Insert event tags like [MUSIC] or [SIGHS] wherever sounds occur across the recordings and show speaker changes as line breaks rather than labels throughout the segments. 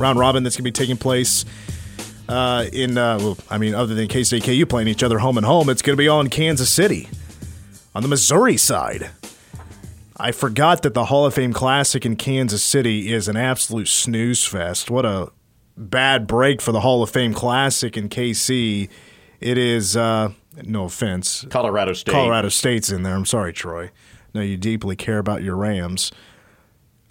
Round robin that's going to be taking place uh, in, uh, well, I mean, other than K State KU playing each other home and home, it's going to be all in Kansas City on the Missouri side. I forgot that the Hall of Fame Classic in Kansas City is an absolute snooze fest. What a bad break for the Hall of Fame Classic in KC. It is, uh, no offense,
Colorado State.
Colorado State's in there. I'm sorry, Troy. No, you deeply care about your Rams.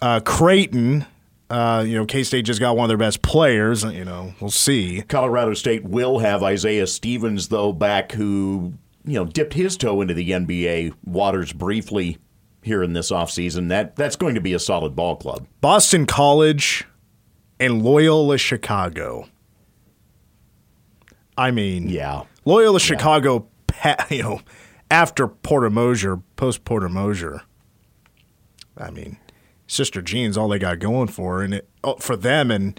Uh, Creighton, uh, you know, K State just got one of their best players. You know, we'll see.
Colorado State will have Isaiah Stevens though back, who you know dipped his toe into the NBA waters briefly here in this offseason. That that's going to be a solid ball club.
Boston College and Loyola Chicago. I mean,
Yeah.
Loyola Chicago, [LAUGHS] you know, after Porter Moser, post Porter Moser. I mean, Sister Jean's all they got going for, her, and it, oh, for them, and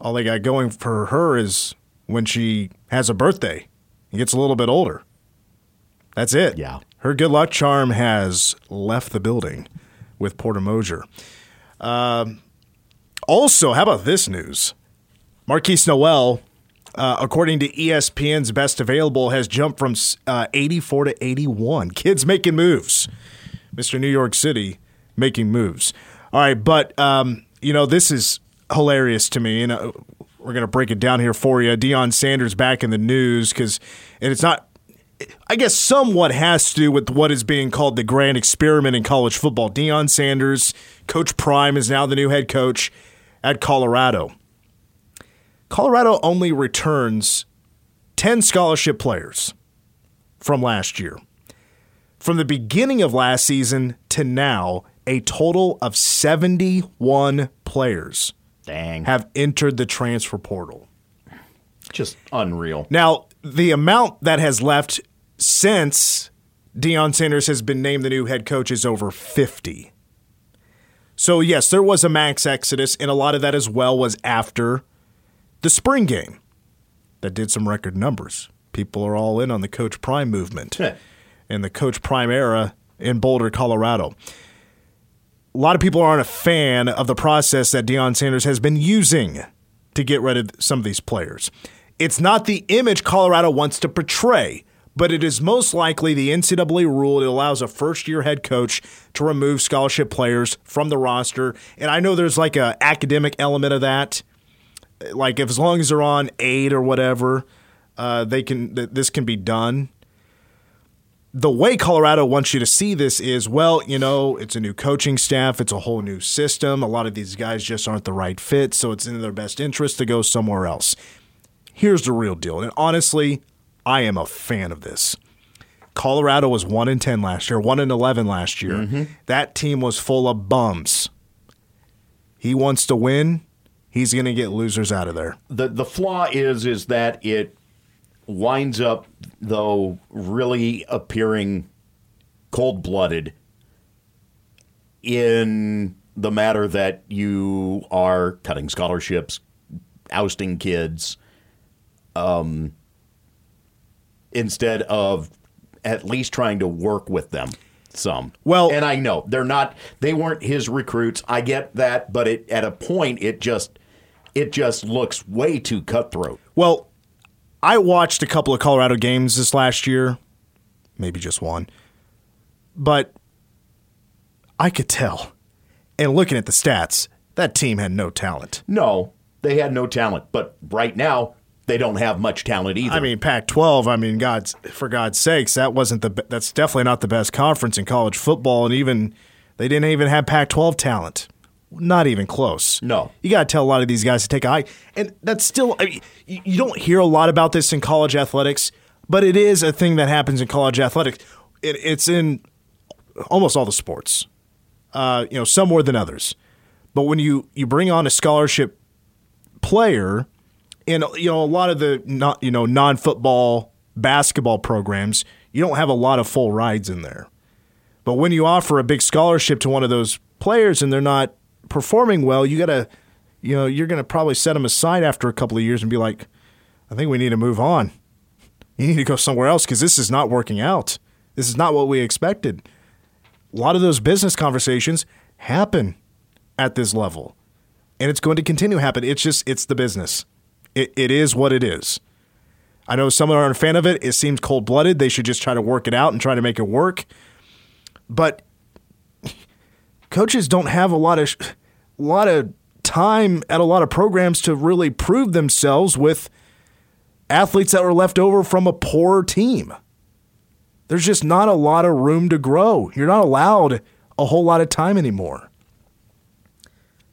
all they got going for her is when she has a birthday and gets a little bit older. That's it.
Yeah.
Her good luck charm has left the building with Porter Moser. Um, also, how about this news? Markquis Nowell, uh, according to ESPN's best available, has jumped from uh, 84 to 81. Kids making moves. Mr. New York City making moves. All right, but um, you know this is hilarious to me, and uh, we're gonna break it down here for you. Deion Sanders back in the news because, and it's not. I guess somewhat has to do with what is being called the grand experiment in college football. Deion Sanders, Coach Prime, is now the new head coach at Colorado. Colorado only returns 10 scholarship players from last year. From the beginning of last season to now, a total of 71 players
Dang.
have entered the transfer portal.
Just unreal.
Now, the amount that has left since Deion Sanders has been named the new head coach is over 50. So, yes, there was a max exodus, and a lot of that as well was after the spring game that did some record numbers. People are all in on the Coach Prime movement and the Coach Prime era in Boulder, Colorado. A lot of people aren't a fan of the process that Deion Sanders has been using to get rid of some of these players. It's not the image Colorado wants to portray, but it is most likely the NCAA rule that allows a first year head coach to remove scholarship players from the roster. And I know there's like an academic element of that. Like if as long as they're on aid or whatever, uh, they can th- this can be done the way Colorado wants you to see this is well, you know, it's a new coaching staff, it's a whole new system. A lot of these guys just aren't the right fit, so it's in their best interest to go somewhere else. Here's the real deal. And honestly, I am a fan of this. Colorado was 1 in 10 last year, 1 in 11 last year. Mm-hmm. That team was full of bums. He wants to win. He's going to get losers out of there.
the the flaw is is that it winds up though really appearing cold blooded in the matter that you are cutting scholarships, ousting kids, um, instead of at least trying to work with them some.
Well-
and I know they're not they weren't his recruits. I get that, but it at a point it just it just looks way too cutthroat.
Well, I watched a couple of Colorado games this last year, maybe just one, but I could tell. And looking at the stats, that team had no talent.
No, they had no talent, but right now they don't have much talent either.
I mean, Pac-12. I mean, God's for God's sakes, that wasn't the. be- That's definitely not the best conference in college football, and even They didn't even have Pac 12 talent. Not even close.
No.
You got to tell a lot of these guys to take a hike. And that's still, I mean, you don't hear a lot about this in college athletics, but it is a thing that happens in college athletics. It, it's in almost all the sports, uh, you know, some more than others. But when you, you bring on a scholarship player, in you know a lot of the not you know non football basketball programs, you don't have a lot of full rides in there. But when you offer a big scholarship to one of those players and they're not performing well, you gotta you know you're gonna probably set them aside after a couple of years and be like, I think we need to move on. You need to go somewhere else because this is not working out. This is not what we expected. A lot of those business conversations happen at this level and it's going to continue to happen. It's just it's the business. It, it is what it is. I know some aren't a fan of it. It seems cold blooded. They should just try to work it out and try to make it work. But coaches don't have a lot of lot of time at a lot of programs to really prove themselves with athletes that were left over from a poor team. There's just not a lot of room to grow. You're not allowed a whole lot of time anymore.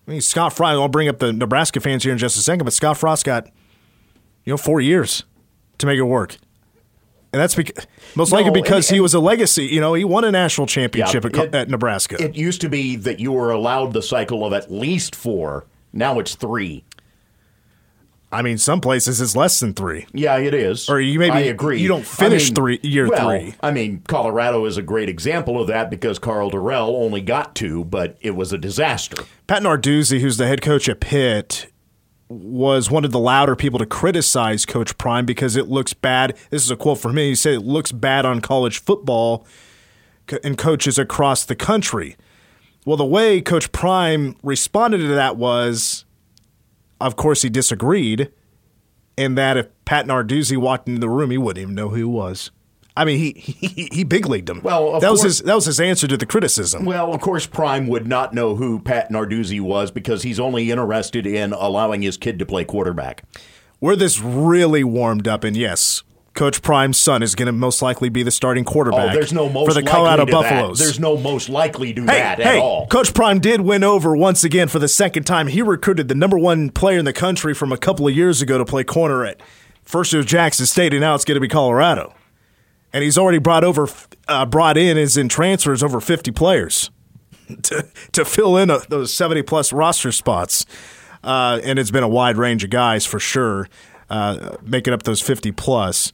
I mean, Scott Frost, I'll bring up the Nebraska fans here in just a second, but Scott Frost got, you know, four years to make it work. And that's because, most
No,
likely because
and-
he was a legacy. You know, he won a national championship
Yeah,
at,
it-
at Nebraska.
It used to be that you were allowed the cycle of at least four. Now it's three.
I mean, some places it's less than three.
Yeah, it is.
Or you maybe-
I agree.
you don't finish
I mean,
three- year
well,
three.
I mean, Colorado is a great example of that because Karl Dorrell only got two, but it was a disaster.
Pat Narduzzi, who's the head coach at Pitt, was one of the louder people to criticize Coach Prime because it looks bad. This is a quote from him. He said it looks bad on college football and coaches across the country. Well, the way Coach Prime responded to that was, of course, he disagreed, and that if Pat Narduzzi walked into the room, he wouldn't even know who he was. I mean, he he, he big leagued him.
Well, of
that was his that was his answer to the criticism.
Well, of course, Prime would not know who Pat Narduzzi was because he's only interested in allowing his kid to play quarterback.
where this really warmed up, and yes, Coach Prime's son is going to most likely be the starting
Oh,
quarterback
there's no most
for the Colorado Buffaloes.
That. There's no most likely to
hey,
that
hey,
at all.
Coach Prime did win over once again for the second time. He recruited the number one player in the country from a couple of years ago to play corner at first it was Jackson State, and now it's going to be Colorado. And he's already brought over, uh, brought in as in transfers over 50 players [LAUGHS] to to fill in a, those 70 plus roster spots. Uh, and it's been a wide range of guys for sure, uh, making up those 50 plus.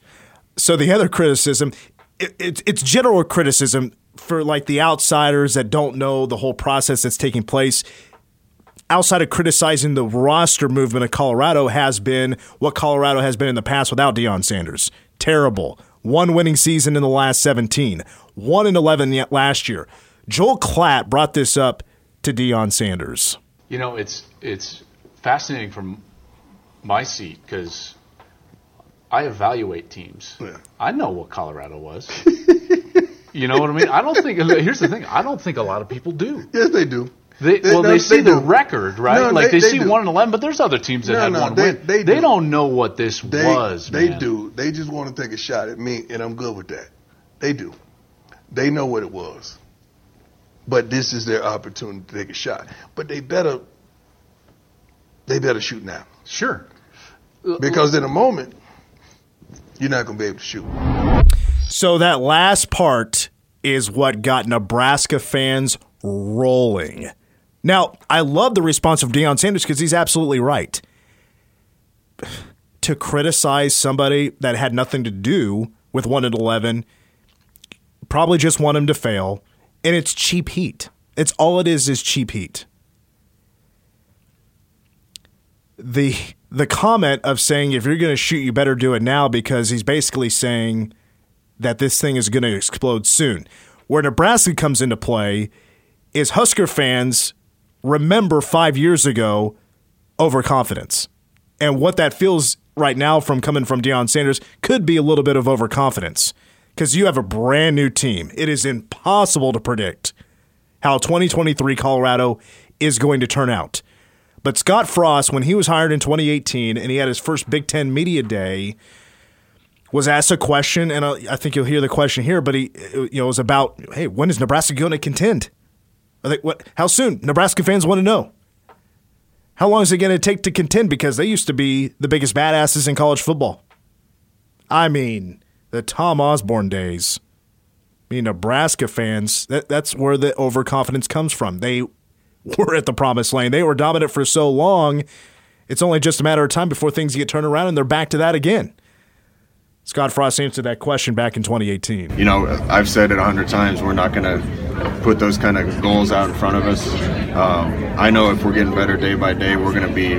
So the other criticism, it, it, it's general criticism for like the outsiders that don't know the whole process that's taking place. Outside of criticizing the roster movement of Colorado, has been what Colorado has been in the past without Deion Sanders. Terrible. One winning season in the last 17, one in 11 yet last year. Joel Klatt brought this up to Deion Sanders.
You know, it's it's fascinating from my seat because I evaluate teams. I know what Colorado was. [LAUGHS] you know what I mean? I don't think. Here's the thing. I don't think a lot of people do.
Yes, they do.
They,
They-
well,
no,
they see
they
the
do.
record, right?
No,
like
they-
they,
they
see
do.
one and eleven, but there's other teams that
No,
had
no,
one
they-
win.
they do.
don't know what this
They,
was.
They
man.
do. They just want to take a shot at me, and I'm good with that. They do. They know what it was. But this is their opportunity to take a shot. But they better. They better shoot now.
Sure.
Because in a moment, you're not going to be able to shoot.
So that last part is what got Nebraska fans rolling. Now, I love the response of Deion Sanders because he's absolutely right. [SIGHS] To criticize somebody that had nothing to do with 1 and 11, probably just want him to fail. And it's cheap heat. It's all it is is cheap heat. The the comment of saying if you're going to shoot, you better do it now because he's basically saying that this thing is going to explode soon. Where Nebraska comes into play is Husker fans remember five years ago overconfidence. And what that feels right now from coming from Deion Sanders could be a little bit of overconfidence because you have a brand new team. It is impossible to predict how 2023 Colorado is going to turn out. But Scott Frost, when he was hired in 2018 and he had his first Big Ten media day, was asked a question, and I think you'll hear the question here. But he, you know, was about, hey, when is Nebraska going to contend? Are they, what? How soon? Nebraska fans want to know. How long is it going to take to contend? Because they used to be the biggest badasses in college football. I mean, the Tom Osborne days. I mean, Nebraska fans, that, that's where the overconfidence comes from. They were at the promised land. They were dominant for so long. It's only just a matter of time before things get turned around and they're back to that again. Scott Frost answered that question back in 2018.
You know, I've said it a hundred times. We're not going to put those kind of goals out in front of us. Um, I know if we're getting better day by day, we're going to be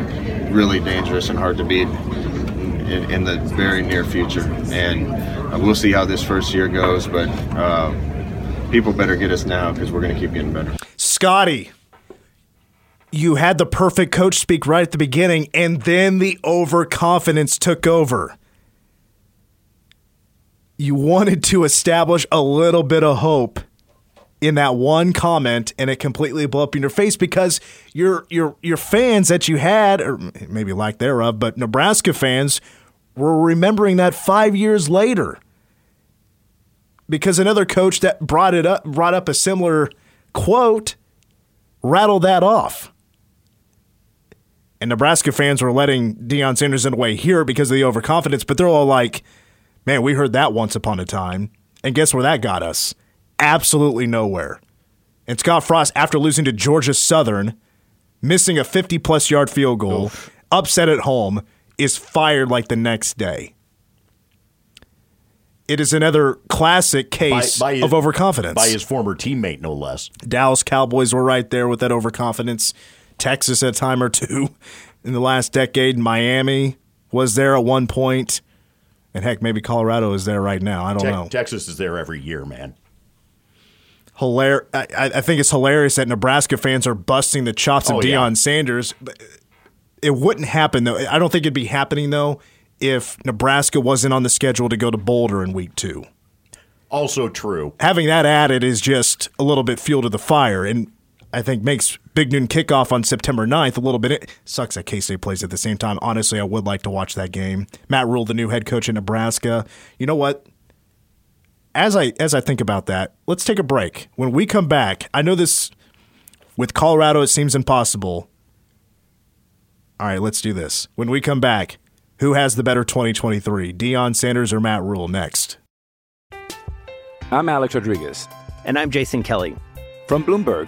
really dangerous and hard to beat in, in the very near future. And uh, we'll see how this first year goes, but uh, people better get us now because we're going to keep getting better.
Scotty, you had the perfect coach speak right at the beginning, and then the overconfidence took over you wanted to establish a little bit of hope in that one comment and it completely blew up in your face because your your your fans that you had or maybe lack thereof but Nebraska fans were remembering that 5 years later. Because another coach that brought it up brought up a similar quote rattled that off. And Nebraska fans were letting Deion Sanders in a way here because of the overconfidence but they're all like Man, we heard that once upon a time. And guess where that got us? Absolutely nowhere. And Scott Frost, after losing to Georgia Southern, missing a 50 plus yard field goal, Oof. upset at home, is fired like the next day. It is another classic case by, by his, of overconfidence.
By his former teammate, no less.
Dallas Cowboys were right there with that overconfidence. Texas, a time or two in the last decade. Miami was there at one point. And heck, maybe Colorado is there right now. I don't Te- know.
Texas is there every year, man.
Hilar- I, I, think it's hilarious that Nebraska fans are busting the chops of oh, Deion yeah. Sanders. It wouldn't happen though. I don't think it'd be happening though if Nebraska wasn't on the schedule to go to Boulder in week two.
Also true.
Having that added is just a little bit fuel to the fire. And I think makes Big Noon kickoff on September 9th a little bit. It sucks that K State plays at the same time. Honestly, I would like to watch that game. Matt Rhule, the new head coach in Nebraska. You know what? As I as I think about that, let's take a break. When we come back, I know this with Colorado it seems impossible. All right, let's do this. When we come back, who has the better 2023, Deion Sanders or Matt Rhule next?
I'm Alex Rodriguez.
And I'm Jason Kelly.
From Bloomberg.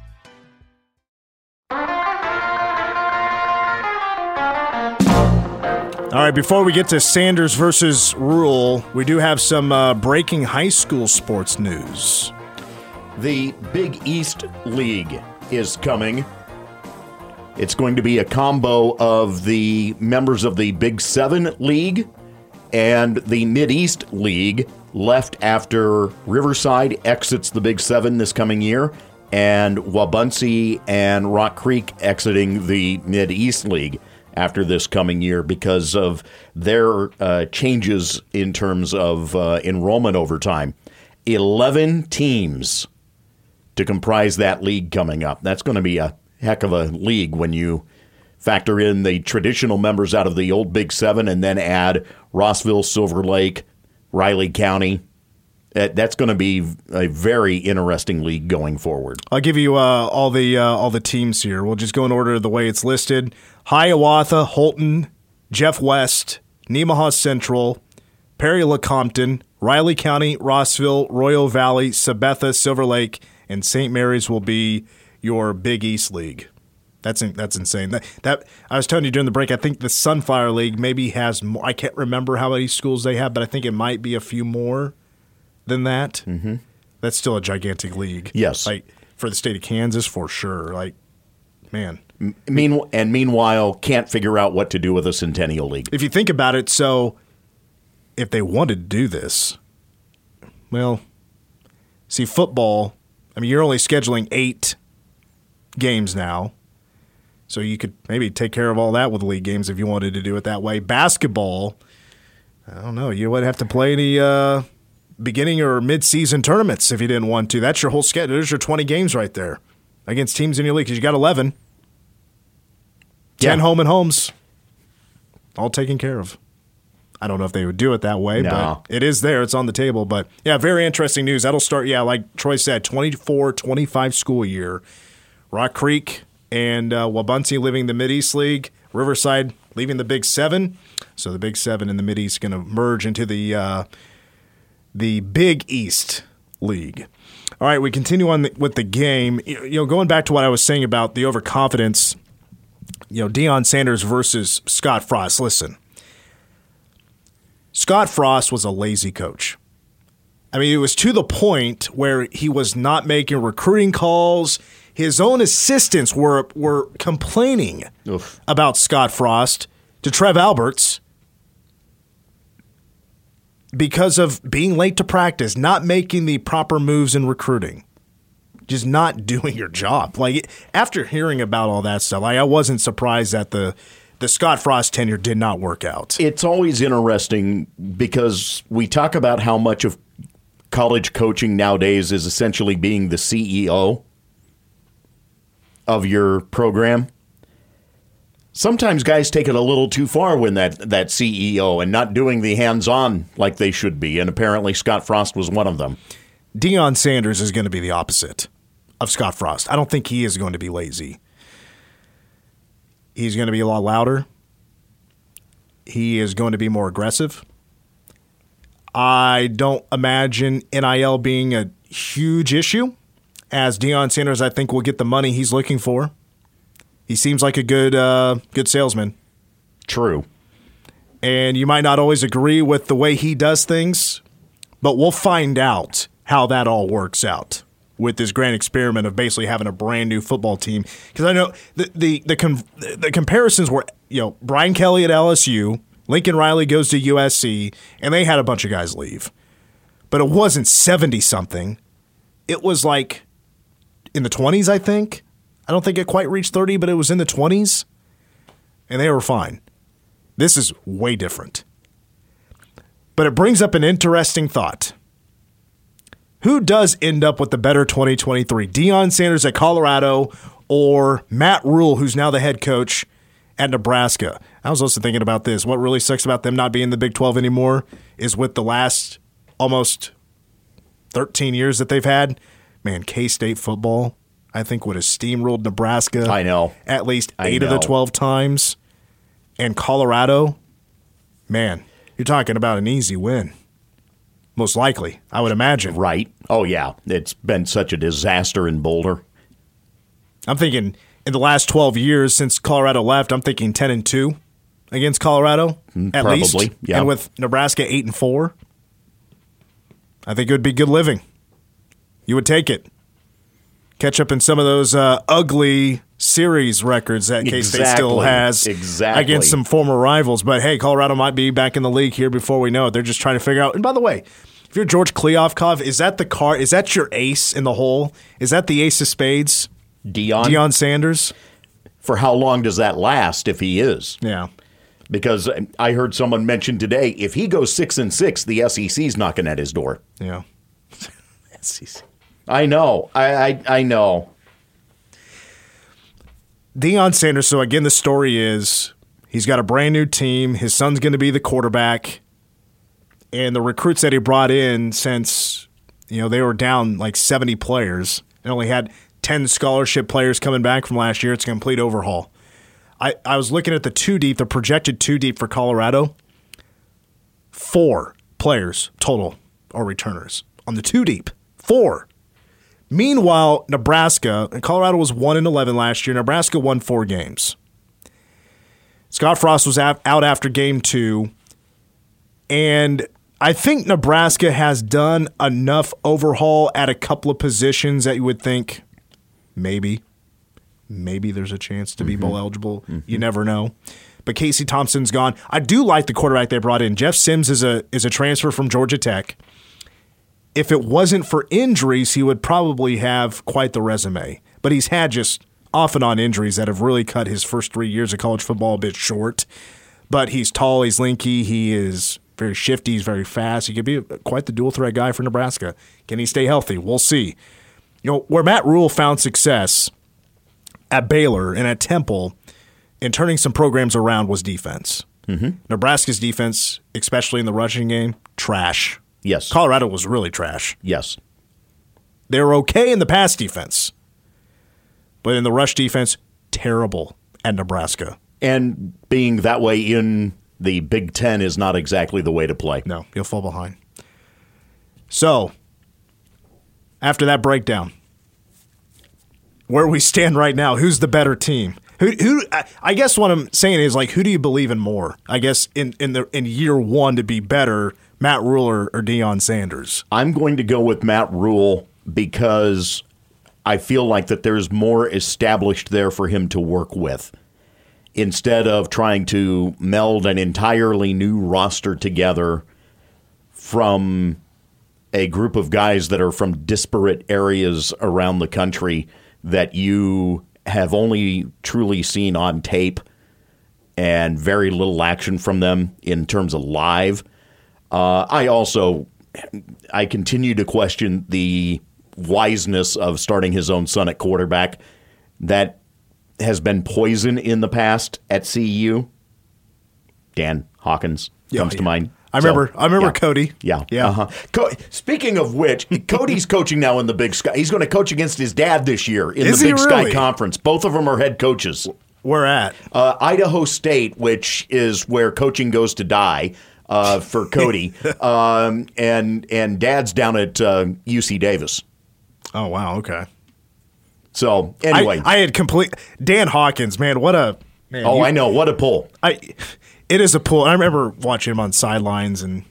All right, before we get to Sanders versus Rhule, we do have some uh, breaking high school sports news.
The Big East League is coming. It's going to be a combo of the members of the Big Seven League and the Mid East League, left after Riverside exits the Big Seven this coming year, and Wabaunsee and Rock Creek exiting the Mid East League after this coming year because of their uh, changes in terms of uh, enrollment over time. 11 teams to comprise that league coming up. That's going to be a heck of a league when you factor in the traditional members out of the old Big Seven and then add Rossville, Silver Lake, Riley County, that's going to be a very interesting league going forward.
I'll give you uh, all the uh, all the teams here. We'll just go in order the way it's listed: Hiawatha, Holton, Jeff West, Nemaha Central, Perry Lecompton, Riley County, Rossville, Royal Valley, Sabetha, Silver Lake, and St. Mary's will be your Big East League. That's that's insane. That, that I was telling you during the break. I think the Sunflower League maybe has more. I can't remember how many schools they have, but I think it might be a few more than that,
mm-hmm.
that's still a gigantic league.
Yes,
like for the state of Kansas for sure. Like, man.
Mean and meanwhile, can't figure out what to do with a Centennial League.
If you think about it, so if they wanted to do this, well, see, football. I mean, you're only scheduling eight games now. So you could maybe take care of all that with league games if you wanted to do it that way. Basketball, I don't know. You would have to play any uh, beginning or mid-season tournaments if you didn't want to. That's your whole schedule. There's your 20 games right there against teams in your league because you got 11. 10
Yeah.
home and homes, all taken care of. I don't know if they would do it that way,
No.
but it is there. It's on the table. But yeah, very interesting news. That'll start, yeah, like Troy said, 24 25 school year. Rock Creek and uh, Wabaunsee leaving the Mid East League, Riverside leaving the Big Seven. So the Big Seven and the Mid East going to merge into the uh, the Big East League. All right, we continue on the, with the game. You know, going back to what I was saying about the overconfidence. You know, Deion Sanders versus Scott Frost. Listen, Scott Frost was a lazy coach. I mean, it was to the point where he was not making recruiting calls. His own assistants were were complaining
Oof.
about Scott Frost to Trev Alberts because of being late to practice, not making the proper moves in recruiting, just not doing your job. Like after hearing about all that stuff, like, I wasn't surprised that the the Scott Frost tenure did not work out.
It's always interesting because we talk about how much of college coaching nowadays is essentially being the CEO of your program. Sometimes guys take it a little too far when that, that CEO and not doing the hands on like they should be. And apparently Scott Frost was one of them.
Deion Sanders is going to be the opposite of Scott Frost. I don't think he is going to be lazy. He's going to be a lot louder. He is going to be more aggressive. I don't imagine NIL being a huge issue, as Deion Sanders, I think, will get the money he's looking for. He seems like a good, uh, good salesman.
True.
And you might not always agree with the way he does things, but we'll find out how that all works out with this grand experiment of basically having a brand new football team. Because I know the the the, com- the comparisons were you know Brian Kelly at LSU, Lincoln Riley goes to USC, and they had a bunch of guys leave, but it wasn't seventy something. It was like in the twenties, I think. I don't think it quite reached thirty, but it was in the twenties, and they were fine. This is way different. But it brings up an interesting thought. Who does end up with the better 2023? Deion Sanders at Colorado or Matt Rhule, who's now the head coach at Nebraska? I was also thinking about this. What really sucks about them not being in the Big 12 anymore is with the last almost 13 years that they've had, man, K State football, I think, would have steamrolled Nebraska.
I know.
At least
I
eight of the 12 times. And Colorado, man, you're talking about an easy win. Most likely, I would imagine.
Right. Oh, yeah. It's been such a disaster in Boulder.
I'm thinking in the last 12 years since Colorado left, I'm thinking 10 and 2 against Colorado at least.
Mm, yeah.
And with Nebraska 8 and 4, I think it would be good living. You would take it. Catch up in some of those uh, ugly series records that K State still has
Exactly.
against some former rivals. But hey, Colorado might be back in the league here before we know it. They're just trying to figure out. And by the way, if you're George Kleofkov, is that the car? Is that your ace in the hole? Is that the ace of spades?
Dion,
Deion Sanders?
for how long does that last if he is?
Yeah.
Because I heard someone mention today if he goes six and six, the SEC's knocking at his door.
Yeah. [LAUGHS] SEC.
I know. I I, I know.
Deion Sanders. So again, the story is he's got a brand new team. His son's going to be the quarterback, and the recruits that he brought in since you know they were down like seventy players and only had ten scholarship players coming back from last year. It's a complete overhaul. I, I was looking at the two deep, the projected two deep for Colorado. Four players total are returners on the two deep. Four. Meanwhile, Nebraska and Colorado was one in eleven last year. Nebraska won four games. Scott Frost was out out after game two, and I think Nebraska has done enough overhaul at a couple of positions that you would think maybe, maybe there's a chance to be mm-hmm. bowl eligible. You mm-hmm. never know. But Casey Thompson's gone. I do like the quarterback they brought in. Jeff Sims is a is a transfer from Georgia Tech if it wasn't for injuries, he would probably have quite the resume. But he's had just off and on injuries that have really cut his first three years of college football a bit short. But he's tall, he's linky, he is very shifty, he's very fast. He could be quite the dual threat guy for Nebraska. Can he stay healthy? We'll see. You know, where Matt Rhule found success at Baylor and at Temple in turning some programs around was defense.
Mm-hmm.
Nebraska's defense, especially in the rushing game, trash.
Yes.
Colorado was really trash.
Yes.
They were okay in the pass defense, but in the rush defense, terrible at Nebraska.
And being that way in the Big Ten is not exactly the way to play.
No, you'll fall behind. So, after that breakdown, where we stand right now, who's the better team? Who, who? I guess what I'm saying is like, who do you believe in more? I guess in in the in year one to be better, Matt Rhule or, or Deion Sanders.
I'm going to go with Matt Rhule because I feel like that there's more established there for him to work with instead of trying to meld an entirely new roster together from a group of guys that are from disparate areas around the country that you have only truly seen on tape and very little action from them in terms of live. Uh, I also I continue to question the wiseness of starting his own son at quarterback. That has been poison in the past at CU. Dan Hawkins
Yeah,
comes to mind.
I remember- I remember
yeah.
Cody.
Yeah,
Yeah.
Uh-huh. Co- Speaking of which, Cody's [LAUGHS] coaching now in the Big Sky. He's going to coach against his dad this year in
Is
the Big
really?
Sky Conference. Both of them are head coaches.
Where at?
Uh, Idaho State, which is where coaching goes to die uh, for Cody, [LAUGHS] um, and and Dad's down at uh, UC Davis.
Oh wow, okay.
So anyway,
I, I had complete Dan Hawkins, man. What a man.
oh,
you-
I know what a pull.
I it is a pull. I remember watching him on sidelines and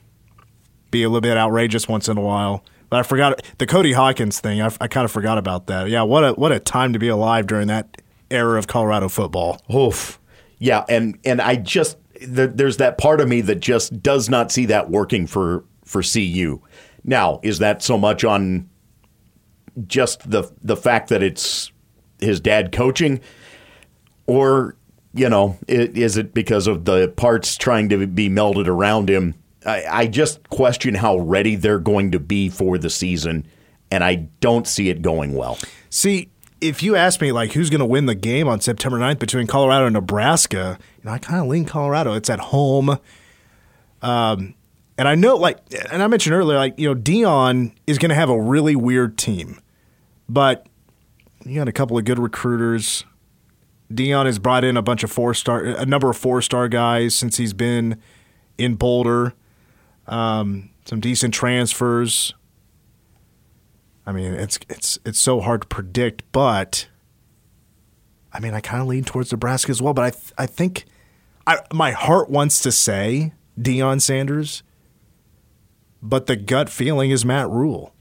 be a little bit outrageous once in a while. But I forgot the Cody Hawkins thing. I, I kind of forgot about that. Yeah, what a what a time to be alive during that era of Colorado football.
Oof. Yeah, and and I just there, there's that part of me that just does not see that working for for CU. Now, is that so much on just the the fact that it's his dad coaching, or you know, is it because of the parts trying to be melded around him? I, I just question how ready they're going to be for the season, and I don't see it going well.
See, if you ask me like who's going to win the game on September 9th between Colorado and Nebraska, you know, I kind of lean Colorado. It's at home. Um, and I know like and I mentioned earlier like, you know, Deion is going to have a really weird team. But you got a couple of good recruiters. Deion has brought in a bunch of four star a number of four star guys since he's been in Boulder. Um, some decent transfers. I mean, it's it's it's so hard to predict, but I mean, I kind of lean towards Nebraska as well. But I th- I think I, my heart wants to say Deion Sanders, but the gut feeling is Matt Rhule.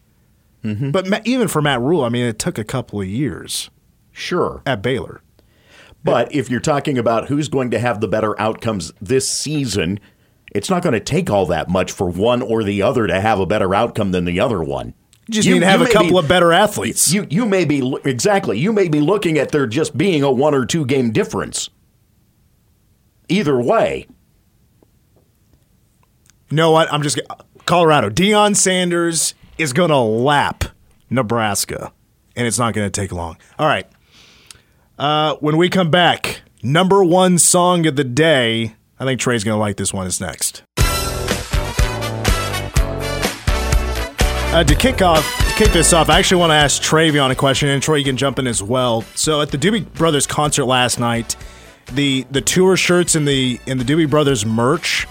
Mm-hmm. But Ma- even for Matt Rhule, I mean, it took a couple of years
Sure.
at Baylor.
But if you're talking about who's going to have the better outcomes this season, it's not going to take all that much for one or the other to have a better outcome than the other one.
You just need to have a couple
be-
of better athletes.
You you may be exactly. You may be looking at there just being a one or two game difference. Either way,
You know what? I'm just Colorado. Deion Sanders is going to lap Nebraska, and it's not going to take long. All right. Uh, when we come back, number one song of the day. I think Trey's going to like this one. Is next. Uh, to kick off, to kick this off, I actually want to ask Travion a question, and Troy, you can jump in as well. So, at the Doobie Brothers concert last night, the the tour shirts and the and the Doobie Brothers merch,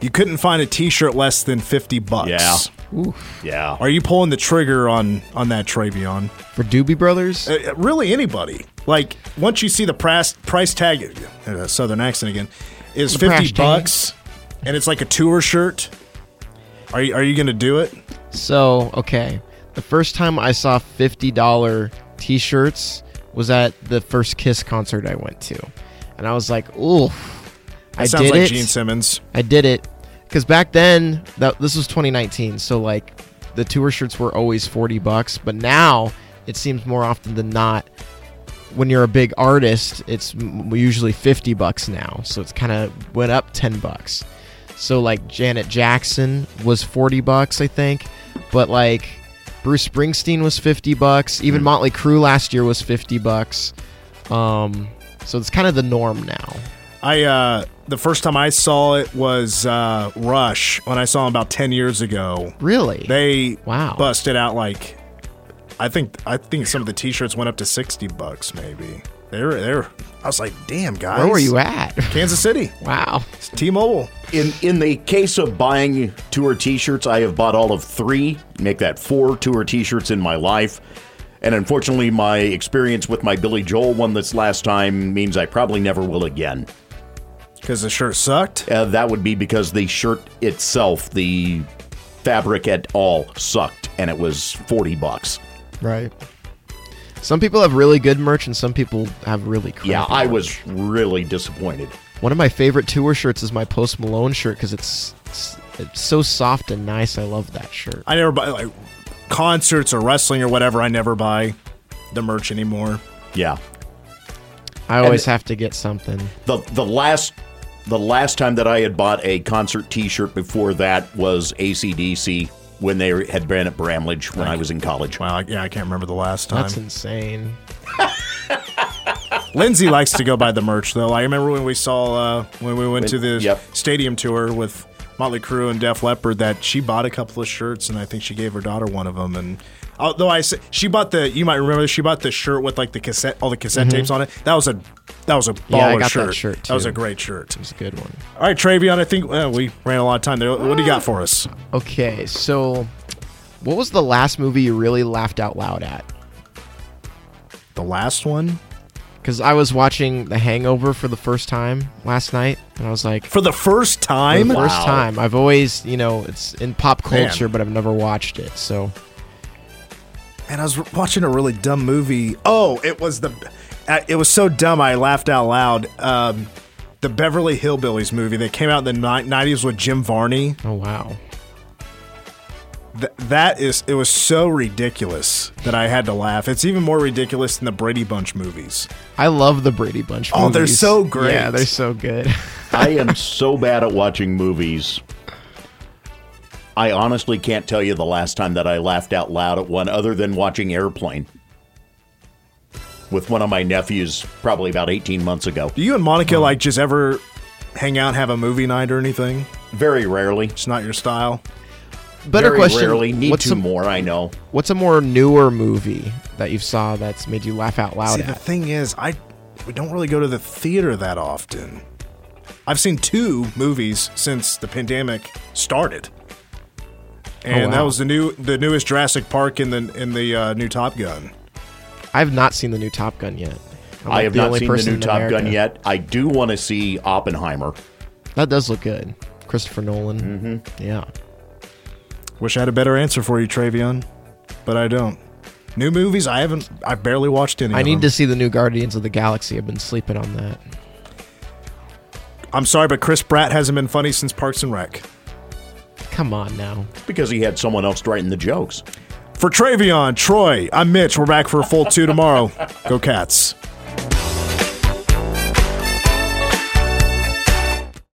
you couldn't find a T-shirt less than fifty bucks.
Yeah. yeah.
Are you pulling the trigger on on that Travion?
For Doobie Brothers?
Uh, really, anybody? Like once you see the price price tag, uh, Southern accent again, is
The
fifty
price tag.
bucks, and it's like a tour shirt. Are you are you going to do it?
So, okay. The first time I saw $50 t shirts was at the first Kiss concert I went to. And I was like, ooh.
That
I
sounds
did
like
it.
Gene Simmons.
I did it. Because back then, that this was 2019. So, like, the tour shirts were always 40 bucks. But now, it seems more often than not, when you're a big artist, it's usually 50 bucks now. So it's kind of went up 10 bucks. So like Janet Jackson was 40 bucks, I think. But like Bruce Springsteen was 50 bucks. Even Motley Crue last year was 50 bucks. Um, so it's kind of the norm now.
I uh, the first time I saw it was uh, Rush when I saw them about ten years ago.
Really?
They
Wow.
busted out like I think I think some of the T-shirts went up to sixty bucks maybe. They were they were. I was like, damn guys.
Where were you at? [LAUGHS]
Kansas City.
wow.
It's T-Mobile.
In in the case of buying tour T-shirts, I have bought all of three, make that four tour T-shirts in my life, and unfortunately, my experience with my Billy Joel one this last time means I probably never will again.
Because the shirt sucked.
Uh, that would be because the shirt itself, the fabric at all, sucked, and it was forty bucks.
Right. Some people have really good merch, and some people have really crappy.
Yeah, I
merch.
was really disappointed.
One of my favorite tour shirts is my Post Malone shirt because it's, it's it's so soft and nice. I love that shirt.
I never buy like concerts or wrestling or whatever. I never buy the merch anymore.
Yeah,
I always have to get something.
the the last the last time that I had bought a concert T-shirt before that was ACDC when they had been at Bramlage when I was in college.
Wow, yeah, I can't remember the last time.
That's insane. [LAUGHS]
Lindsay likes to go buy the merch though. I remember when we saw uh, when we went to the
Yep.
stadium tour with Motley Crue and Def Leppard that she bought a couple of shirts and I think she gave her daughter one of them. And although I said she bought the, you might remember she bought the shirt with like the cassette, all the cassette tapes on it. That was a that was a baller
Mm-hmm. Yeah, I got that
shirt.
shirt,
That was a great shirt.
It was a good one.
All right, Travion, I think well, we ran a lot of time there. What do you got for us?
Okay, so what was the last movie you really laughed out loud at?
The last one
Because I was watching The Hangover for the first time last night, and I was like,
for the first
for
time.
the first
Wow.
time. I've always, you know, it's in pop
Man.
culture, but I've never watched it. So
And I was watching a really dumb movie. Oh, it was the. uh, It was so dumb I laughed out loud. Um, the Beverly Hillbillies movie that came out in the '90s with Jim Varney.
oh wow,
Th- that is, it was so ridiculous that I had to laugh. It's even more ridiculous than the Brady Bunch movies.
I love the Brady Bunch.
Oh, they're so great.
Yeah, they're so good.
I am [LAUGHS] so bad at watching movies. I honestly can't tell you the last time that I laughed out loud at one other than watching Airplane with one of my nephews probably about 18 months ago.
Do you and Monica like just ever hang out and have a movie night or anything?
Very rarely.
It's not your style.
Better
Very
question.
rarely. Need
what's
to
a,
more, I know.
What's a more newer movie that you've saw that's made you laugh out loud
See, the thing is, I we don't really go to the theater that often. I've seen two movies since the pandemic started, and that
wow.
was the new the newest Jurassic Park and the in the uh, new Top Gun.
I have not seen the new Top Gun yet. I'm
I
like
have
the
not seen the new
in
Top Gun yet. I do want to see Oppenheimer.
That does look good. Christopher Nolan. Mm-hmm. Yeah.
Wish I had a better answer for you, Travion, but I don't. New movies, I haven't. I barely watched any.
I
of
need
them.
to see the new Guardians of the Galaxy. I've been sleeping on that.
I'm sorry, but Chris Pratt hasn't been funny since Parks and Rec.
Come on now.
Because he had someone else writing the jokes.
For Travion, Troy, I'm Mitch. We're back for a full two tomorrow. Go Cats.